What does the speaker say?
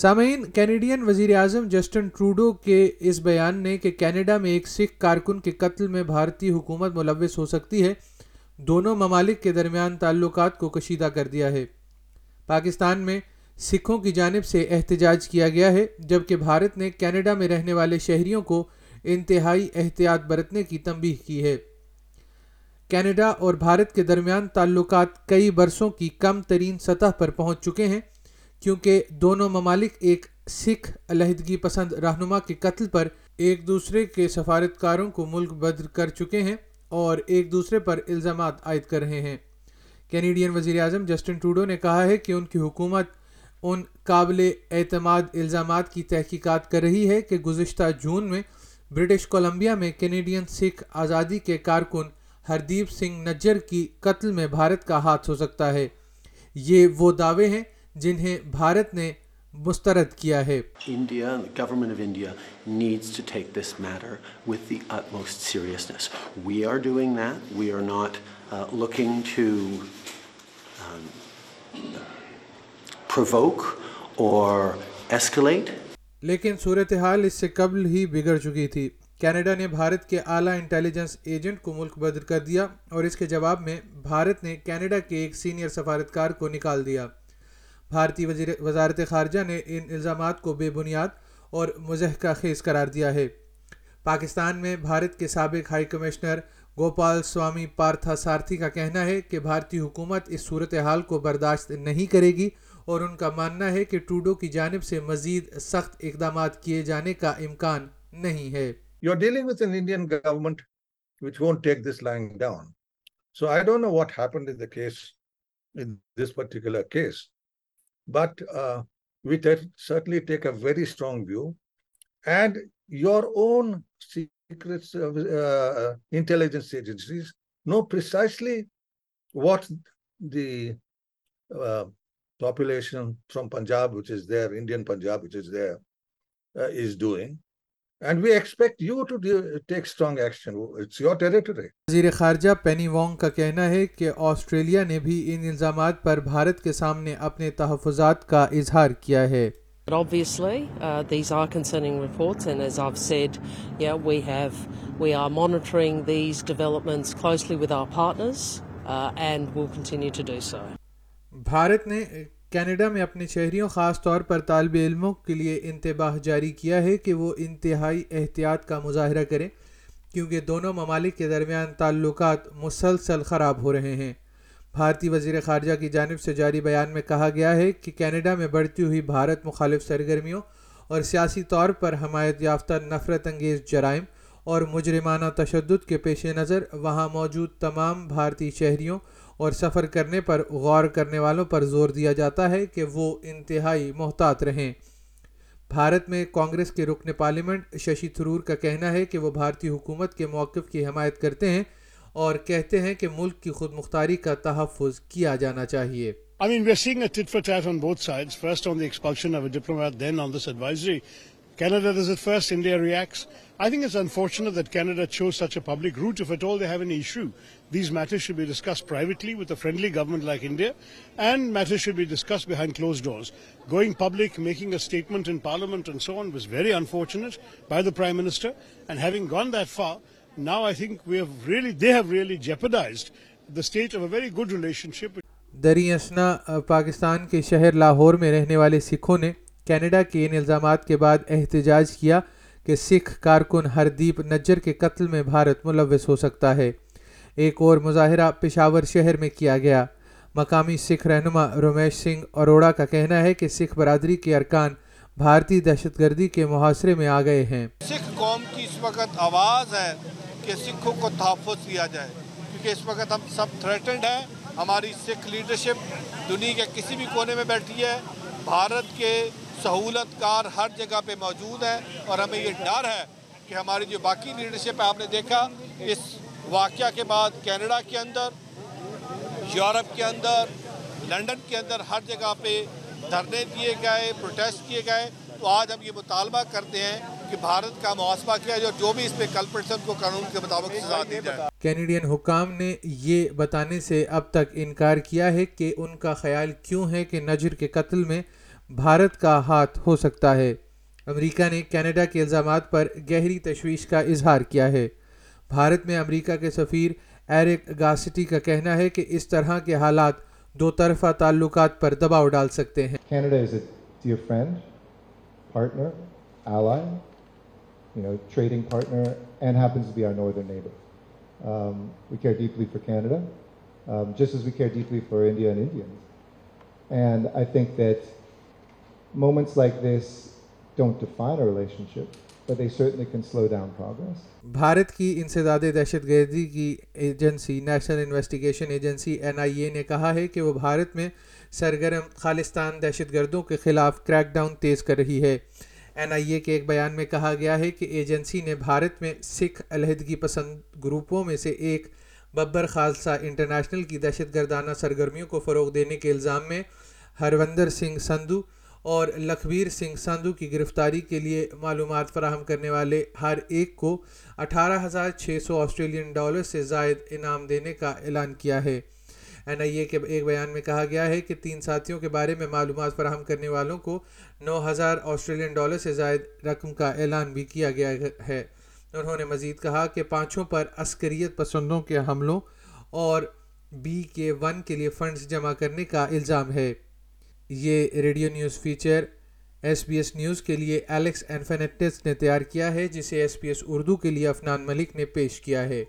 سامعین کینیڈین وزیر اعظم Justin Trudeau کے اس بیان نے کہ کینیڈا میں ایک سکھ کارکن کے قتل میں بھارتی حکومت ملوث ہو سکتی ہے دونوں ممالک کے درمیان تعلقات کو کشیدہ کر دیا ہے پاکستان میں سکھوں کی جانب سے احتجاج کیا گیا ہے جبکہ بھارت نے کینیڈا میں رہنے والے شہریوں کو انتہائی احتیاط برتنے کی تنبیہ کی ہے کینیڈا اور بھارت کے درمیان تعلقات کئی برسوں کی کم ترین سطح پر پہنچ چکے ہیں کیونکہ دونوں ممالک ایک سکھ علیحدگی پسند رہنما کے قتل پر ایک دوسرے کے سفارتکاروں کو ملک بدر کر چکے ہیں اور ایک دوسرے پر الزامات عائد کر رہے ہیں کینیڈین وزیر اعظم جسٹن ٹوڈو نے کہا ہے کہ ان کی حکومت ان قابل اعتماد الزامات کی تحقیقات کر رہی ہے کہ گزشتہ جون میں برٹش کولمبیا میں کینیڈین سکھ آزادی کے کارکن ہردیپ سنگھ نجر کی قتل میں بھارت کا ہاتھ ہو سکتا ہے یہ وہ دعوے ہیں جنہیں بھارت نے مسترد کیا ہے uh, um, لیکن صورتحال اس سے قبل ہی بگڑ چکی تھی کینیڈا نے بھارت کے اعلیٰ انٹیلیجنس ایجنٹ کو ملک بدر کر دیا اور اس کے جواب میں بھارت نے کینیڈا کے ایک سینئر سفارتکار کو نکال دیا بھارتی وزارت خارجہ نے ان الزامات کو بے بنیاد اور مضحکہ خیز قرار دیا ہے پاکستان میں بھارت کے سابق ہائی کمشنر گوپال سوامی پارتھا سارتھی کا کہنا ہے کہ بھارتی حکومت اس صورتحال کو برداشت نہیں کرے گی اور ان کا ماننا ہے کہ ٹوڈو کی جانب سے مزید سخت اقدامات کیے جانے کا امکان نہیں ہے you are dealing with an Indian government which won't take this line down so I don't know what happened in the case in this particular case but uh, we certainly take a very strong view. And your own secret uh, uh, intelligence agencies know precisely what the population from Punjab, which is there, Indian Punjab, which is there, is doing. وزیر خارجہ پینی وانگ کا کہنا ہے کہ Australia نے بھی ان الزامات پر بھارت بھارت کے سامنے اپنے تحفظات کا اظہار کیا ہے uh, نے کینیڈا میں اپنے شہریوں خاص طور پر طالب علموں کے لیے انتباہ جاری کیا ہے کہ وہ انتہائی احتیاط کا مظاہرہ کریں کیونکہ دونوں ممالک کے درمیان تعلقات مسلسل خراب ہو رہے ہیں بھارتی وزیر خارجہ کی جانب سے جاری بیان میں کہا گیا ہے کہ کینیڈا میں بڑھتی ہوئی بھارت مخالف سرگرمیوں اور سیاسی طور پر حمایت یافتہ نفرت انگیز جرائم اور مجرمانہ تشدد کے پیش نظر وہاں موجود تمام بھارتی شہریوں اور سفر کرنے پر غور کرنے والوں پر زور دیا جاتا ہے کہ وہ انتہائی محتاط رہیں بھارت میں کانگریس کے رکن پارلیمنٹ ششی تھرور کا کہنا ہے کہ وہ بھارتی حکومت کے موقف کی حمایت کرتے ہیں اور کہتے ہیں کہ ملک کی خود مختاری کا تحفظ کیا جانا چاہیے I mean, we're seeing a tit-for-tat on both sides, first on the expulsion of a diplomat, then on this advisory. کینیڈاسونیٹا unfortunate by the prime ministership کے شہر لاہور میں رہنے والے سکھوں نے کینیڈا کے ان الزامات کے بعد احتجاج کیا کہ سکھ کارکن ہردیپ نجر کے قتل میں بھارت ملوث ہو سکتا ہے ایک اور مظاہرہ پشاور شہر میں کیا گیا مقامی سکھ رہنما رومیش سنگھ اروڑا کا کہنا ہے کہ سکھ برادری کے ارکان بھارتی دہشت گردی کے محاصرے میں آ گئے ہیں سکھ قوم کی اس وقت آواز ہے کہ سکھوں کو تحفظ دیا جائے کیونکہ اس وقت ہم سب تھریٹنڈ ہیں ہماری سکھ لیڈرشپ دنیا کے کسی بھی کونے میں بیٹھی ہے بھارت کے سہولت کار ہر جگہ پہ موجود ہے اور ہمیں یہ ڈر ہے کہ ہماری جو باقی لیڈرشپ ہے یورپ کے اندر لندن کے اندر ہر جگہ پہ دھرنے گئے پروٹیسٹ کیے گئے تو آج ہم یہ مطالبہ کرتے ہیں کہ بھارت کا محاسبہ کیا جو جو بھی اس پہ کلپ کو قانون کے مطابق سزا دی جائے کینیڈین حکام نے یہ بتانے سے اب تک انکار کیا ہے کہ ان کا خیال کیوں ہے کہ نجر کے قتل میں بھارت کا ہاتھ ہو سکتا ہے امریکہ نے کینیڈا کے الزامات پر گہری تشویش کا اظہار کیا ہے بھارت میں امریکہ کے سفیر ایرک گاسٹی کا کہنا ہے کہ اس طرح کے حالات دو طرفہ تعلقات پر دباؤ ڈال سکتے ہیں moments like this don't define a relationship but they certainly can slow down progress Bharat کی انسداد دہشت گردی کی agency national investigation agency N I A نے کہا ہے کہ وہ بھارت میں سرگرم خالستان دہشت گردوں کے خلاف کریک ڈاؤن تیز کر رہی ہے این آئی اے کے ایک بیان میں کہا گیا ہے کہ ایجنسی نے بھارت میں سکھ علیحدگی پسند گروپوں میں سے ایک ببر خالصہ انٹرنیشنل کی دہشت گردانہ سرگرمیوں کو فروغ دینے کے الزام میں ہروندر سنگھ سندھو اور لکھویر سنگھ سندھو کی گرفتاری کے لیے معلومات فراہم کرنے والے ہر ایک کو اٹھارہ ہزار چھ سو آسٹریلین ڈالر سے زائد انعام دینے کا اعلان کیا ہے این آئی اے کے ایک بیان میں کہا گیا ہے کہ تین ساتھیوں کے بارے میں معلومات فراہم کرنے والوں کو نو ہزار آسٹریلین ڈالر سے زائد رقم کا اعلان بھی کیا گیا ہے انہوں نے مزید کہا کہ پانچوں پر عسکریت پسندوں کے حملوں اور بی کے ون کے لیے فنڈز جمع کرنے کا الزام ہے یہ radio news feature S B S news کے لیے ایلیکس انفینٹس نے تیار کیا ہے جسے ایس بی ایس اردو کے لیے افنان ملک نے پیش کیا ہے